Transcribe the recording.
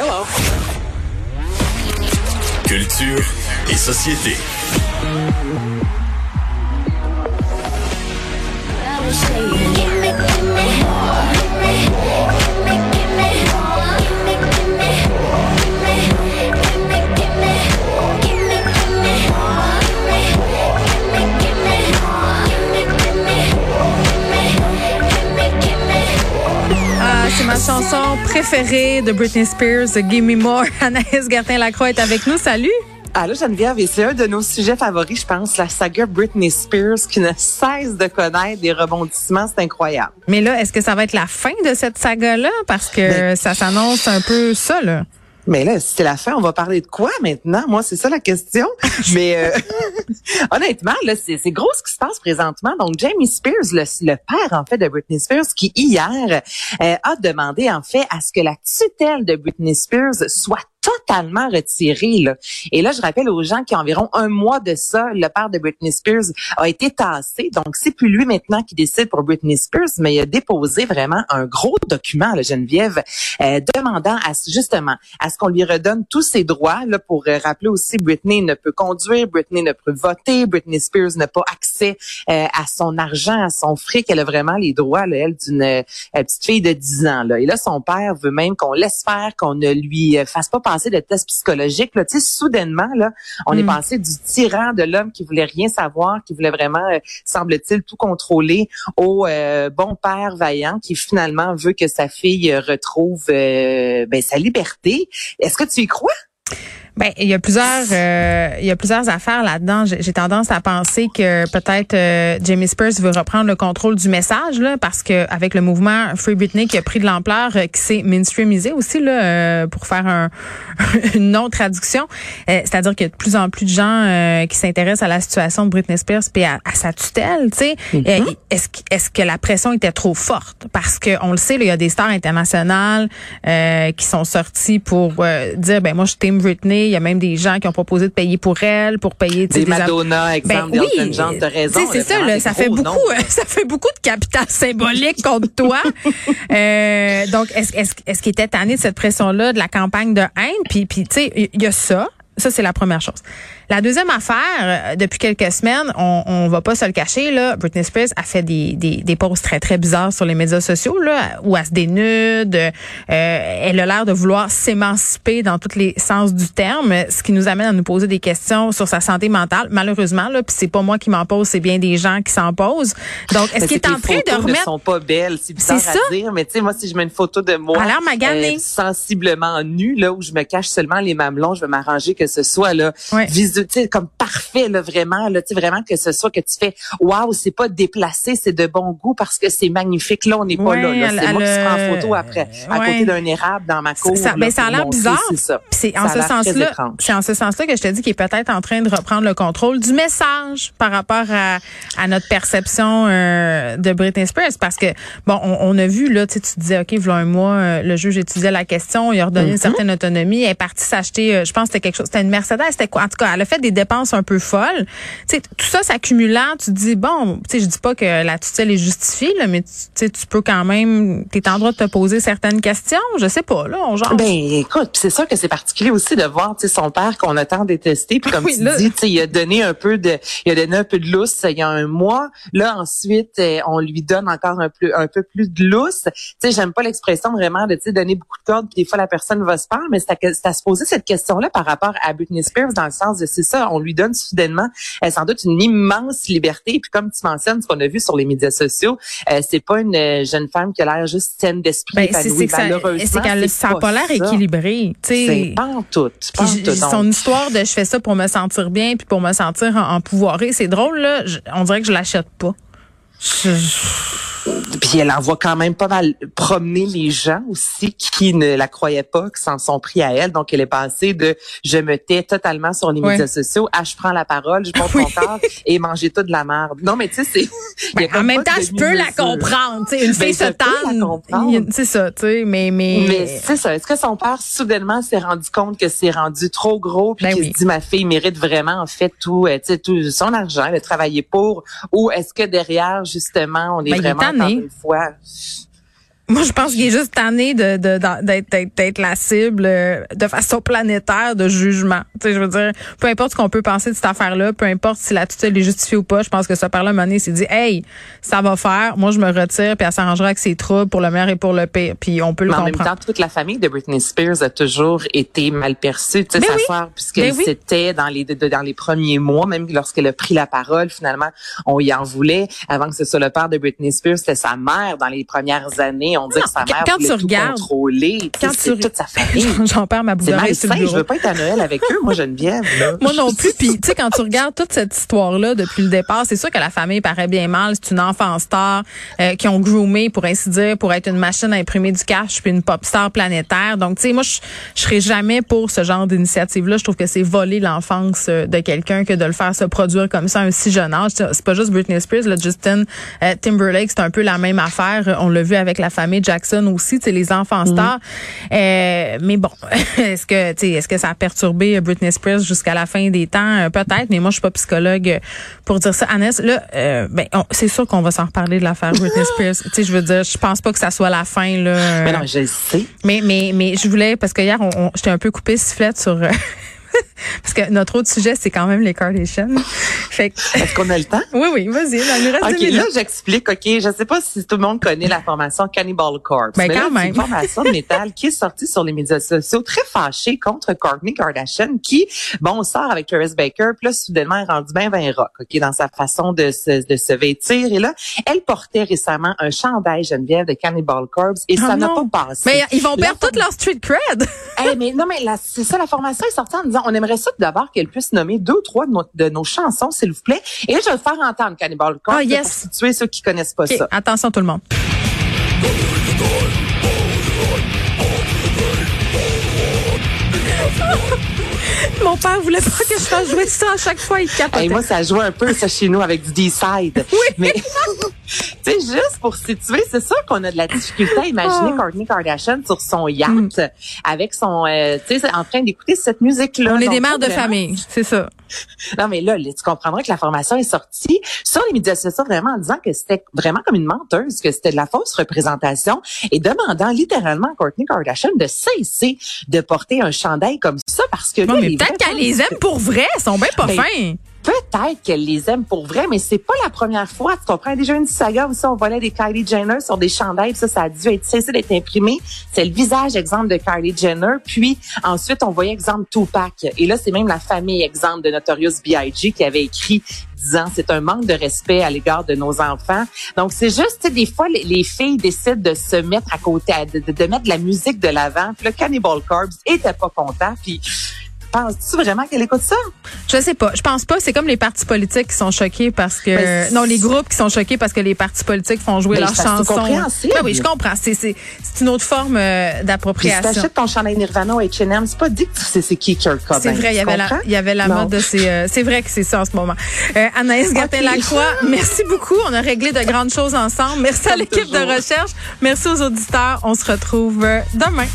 Hello. Culture et société. Préférée de Britney Spears, Give Me More. Anaïs Gertin-Lacroix est avec nous. Salut! Allô Geneviève, et c'est un de nos sujets favoris, je pense, la saga Britney Spears qui ne cesse de connaître des rebondissements, c'est incroyable. Mais là, est-ce que ça va être la fin de cette saga-là? Parce que Ben- ça s'annonce un peu ça, là. Mais là, si c'est la fin, on va parler de quoi maintenant? Moi, c'est ça la question. Mais euh, honnêtement, là, c'est c'est gros ce qui se passe présentement. Donc, Jamie Spears, le, le père en fait de Britney Spears, qui hier euh, a demandé en fait à ce que la tutelle de Britney Spears soit totalement retirée. Là. Et là, je rappelle aux gens a environ un mois de ça, le père de Britney Spears a été tassé. Donc, c'est plus lui maintenant qui décide pour Britney Spears, mais il a déposé vraiment un gros document, là, Geneviève, euh, demandant justement à ce qu'on lui redonne tous ses droits. Là, pour euh, rappeler aussi, Britney ne peut conduire, Britney ne peut voter, Britney Spears n'a pas accès euh, à son argent, à son fric. Elle a vraiment les droits, là, elle, d'une euh, petite fille de 10 ans. Là. Et là, son père veut même qu'on laisse faire, qu'on ne lui euh, fasse pas passer de test psychologique. Là. Tu sais, soudainement, là, on est Mm. passé du tyran de l'homme qui voulait rien savoir, qui voulait vraiment, euh, semble-t-il, tout contrôler, au euh, bon père vaillant qui finalement veut que sa fille retrouve euh, ben, sa liberté. Est-ce que tu y crois? Ben, il y a plusieurs, euh, il y a plusieurs affaires là-dedans. J'ai tendance à penser que peut-être euh, Jamie Spears veut reprendre le contrôle du message là, parce que avec le mouvement Free Britney qui a pris de l'ampleur, euh, qui s'est mainstreamisé aussi là, euh, pour faire un, une non traduction, euh, c'est-à-dire qu'il y a de plus en plus de gens euh, qui s'intéressent à la situation de Britney Spears puis à, à sa tutelle. Tu sais, Euh, est-ce que- est-ce que la pression était trop forte? Parce que on le sait, là, il y a des stars internationales euh, qui sont sorties pour dire ben moi je suis Team Britney. Il y a même des gens qui ont proposé de payer pour elle, pour payer Des am- Madonna, exemple, ben, d'Elton John, t'as raison. C'est ça, là, des ça fait beaucoup, euh, ça fait beaucoup de capital symbolique contre toi. Euh, donc, est-ce est-ce est-ce qu'il était tanné de cette pression-là, de la campagne de haine, puis puis tu sais, il y a ça. Ça, c'est la première chose. La deuxième affaire, euh, depuis quelques semaines, on, on va pas se le cacher, là, Britney Spears a fait des, des, des posts très, très bizarres sur les médias sociaux, là, où elle se dénude. Euh, elle a l'air de vouloir s'émanciper dans tous les sens du terme, ce qui nous amène à nous poser des questions sur sa santé mentale. Malheureusement, là, puis c'est pas moi qui m'en pose, c'est bien des gens qui s'en posent. Donc, est-ce qu'il est en train les de remettre... ne sont pas belles, c'est bizarre ça. à dire, mais tu sais, moi, si je mets une photo de moi, euh, sensiblement nue, là, où je me cache seulement les mamelons, je vais m'arranger que ce soit, là, Ouais. Tu sais, comme parfait, là, vraiment, là, tu sais, vraiment que ce soit que tu fais, waouh, c'est pas déplacé, c'est de bon goût parce que c'est magnifique. Là, on n'est pas Ouais, là, là. C'est moi qui elle, prends euh, photo après, à ouais. côté d'un érable dans ma cour. Ça, là, ben, ça a l'air bizarre. C'est ça. En Ça ce sens-là, c'est en ce sens-là que je te dis qu'il est peut-être en train de reprendre le contrôle du message par rapport à, à notre perception euh, de Britney Spears. Parce que bon, on, on a vu là, tu sais, tu disais, ok, voilà un mois, euh, le juge étudiait la question, il a redonné Mm-hmm. une certaine autonomie, elle est partie s'acheter, euh, je pense que c'était quelque chose, c'était une Mercedes, c'était quoi? En tout cas, elle a fait des dépenses un peu folles. Tu tout ça s'accumulant, tu te dis bon, tu je dis pas que la tutelle est justifiée, là, mais tu tu tu peux quand même, t'es en droit de te poser certaines questions. Je sais pas, là, on genre. Ben écoute, c'est sûr que c'est particulier aussi de voir tu son père qu'on a tant détesté puis comme Oui, tu là- dis, tu il a donné un peu de il a donné un peu de lousse il y a un mois. Là ensuite, euh, on lui donne encore un peu un peu plus de lousse. Tu sais j'aime pas l'expression vraiment de tu donner beaucoup de cordes puis des fois la personne va se perdre, mais c'est à, c'est à se poser cette question-là par rapport à Britney Spears dans le sens de c'est ça, on lui donne soudainement euh, sans doute une immense liberté puis comme tu mentionnes ce qu'on a vu sur les médias sociaux, euh, c'est pas une euh, jeune femme qui a l'air juste saine d'esprit Ben, c'est qu'elle ça a pas l'air ça. équilibré, tu sais. C'est pas en tout. Pas en tout. son Donc, histoire de je fais ça pour me sentir bien puis pour me sentir en, c'est drôle là. Je- on dirait que je l'achète pas. Je- Puis elle envoie quand même pas mal promener les gens aussi qui ne la croyaient pas, qui s'en sont pris à elle. Donc elle est passée de je me tais totalement sur les Ouais. médias sociaux à je prends la parole, je montre mon corps et manger tout de la merde. Non mais tu sais c'est a en même temps, de je peux la comprendre. tu sais, une Ben, fille se a- C'est ça, tu sais, mais mais, Mais c'est ça. Est-ce que son père soudainement s'est rendu compte que c'est rendu trop gros puis Ben qu'il oui. se dit ma fille mérite vraiment en fait tout, euh, tu sais, tout son argent, elle a travaillé pour ou est-ce que derrière justement on est Ben, il est vraiment tanné. Une fois Moi, je pense qu'il est juste tanné de, de, d'être, d'être, la cible euh, de façon planétaire de jugement. Tu sais, je veux dire, peu importe ce qu'on peut penser de cette affaire-là, peu importe si la tutelle est justifiée ou pas, je pense que ce père-là, un s'est dit, hey, ça va faire, moi, je me retire, puis elle s'arrangera avec ses troubles pour le meilleur et pour le pire. Puis on peut le comprendre. En même temps, toute la famille de Britney Spears a toujours été mal perçue. Tu sais, sa soeur, puisqu'elle ben s'était dans les, dans les premiers mois, même lorsqu'elle a pris la parole, finalement, on y en voulait. Avant que ce soit le père de Britney Spears, c'était sa mère dans les premières années on dit que sa mère quand tu regardes, contrôler. Quand tu toute sa famille. J'en perds ma bouteille sur le Je veux pas être à Noël avec eux, moi Geneviève. Là. moi non plus. Puis tu sais quand tu regardes toute cette histoire là depuis le départ, c'est sûr que la famille paraît bien mal. C'est une enfant star euh, qui ont groomé pour ainsi dire pour être une machine à imprimer du cash puis une pop star planétaire. Donc tu sais moi je serais jamais pour ce genre d'initiative là. Je trouve que c'est voler l'enfance euh, de quelqu'un que de le faire se produire comme ça à un si jeune âge. C'est pas juste Britney Spears, le Justin euh, Timberlake, c'est un peu la même affaire. On l'a vu avec la famille Jackson aussi, tu les enfants mm. stars. Euh, mais bon, est-ce que tu est-ce que ça a perturbé Britney Spears jusqu'à la fin des temps? Euh, peut-être, mais moi je suis pas psychologue pour dire ça. Annès, là euh, ben c'est sûr qu'on va s'en reparler de l'affaire Britney Spears. tu sais, je veux dire, je pense pas que ça soit la fin là. Mais non, je sais. Mais mais mais je voulais parce que hier on, j'étais un peu coupé sifflette sur Parce que notre autre sujet, c'est quand même les Kardashians. Est-ce qu'on a le temps? Oui, oui, vas-y. OK, là, j'explique. OK, je sais pas si tout le monde connaît la formation Cannibal Corpse. Ben, mais quand même. C'est une formation de métal qui est sortie sur les médias sociaux, très fâchée contre Kourtney Kardashian, qui, bon, sort avec Travis Baker, puis là, soudainement, est rendu bien, bien rock, OK, dans sa façon de se, de se vêtir. Et là, elle portait récemment un chandail Geneviève de Cannibal Corpse et ça ah n'a pas passé. Mais ils vont perdre toute leur street cred. Hey, mais non, mais c'est ça, la formation est sortie en disant, on aimerait ça d'abord qu'elle puisse nommer deux ou trois de nos, chansons, s'il vous plaît. Et là, je vais faire entendre Cannibal Corpse oh, pour situer ceux qui connaissent pas ça. Attention tout le monde. Mon père voulait pas que je fasse jouer ça à chaque fois, il capotait. Et moi, ça joue un peu ça chez nous avec du D-side. Oui. Mais tu sais, juste pour situer, c'est sûr qu'on a de la difficulté à imaginer oh. Kourtney Kardashian sur son yacht mm. avec son, euh, tu sais, en train d'écouter cette musique-là. On est des mères de famille, c'est ça. Non, mais là, tu comprendras que la formation est sortie sur les médias sociaux vraiment en disant que c'était vraiment comme une menteuse, que c'était de la fausse représentation et demandant littéralement à Kourtney Kardashian de cesser de porter un chandail comme ça parce que mais peut-être qu'elle les aime pour vrai, elles sont bien pas ben, fins. Peut-être qu'elle les aime pour vrai, mais c'est pas la première fois. Tu comprends? Déjà une saga où ça, on volait des Kylie Jenner sur des chandails, ça, ça a dû être cessé d'être imprimé. C'est le visage exemple de Kylie Jenner. Puis ensuite, on voyait exemple Tupac. Et là, c'est même la famille exemple de Notorious B.I.G. qui avait écrit disant c'est un manque de respect à l'égard de nos enfants. Donc c'est juste des fois les, filles décident de se mettre à côté, de, mettre de la musique de l'avant. Le Cannibal Corpse était pas content. Puis Penses-tu vraiment qu'elle écoute ça? Je sais pas. Je pense pas. C'est comme les partis politiques qui sont choqués parce que ben, non, les groupes qui sont choqués parce que les partis politiques font jouer ben, leurs chansons. Ben oui, je comprends. C'est une autre forme euh, d'appropriation. Si t'achètes ton chandail Nirvana ou H&M, c'est pas dit que c'est c'est qui Kurt Cobain. C'est vrai. Il y avait la il y avait la mode de ces. Euh, c'est vrai que c'est ça en ce moment. Euh, Anaïs okay. Lacroix, merci beaucoup. On a réglé de grandes choses ensemble. Merci à l'équipe de recherche. Merci aux auditeurs. On se retrouve demain.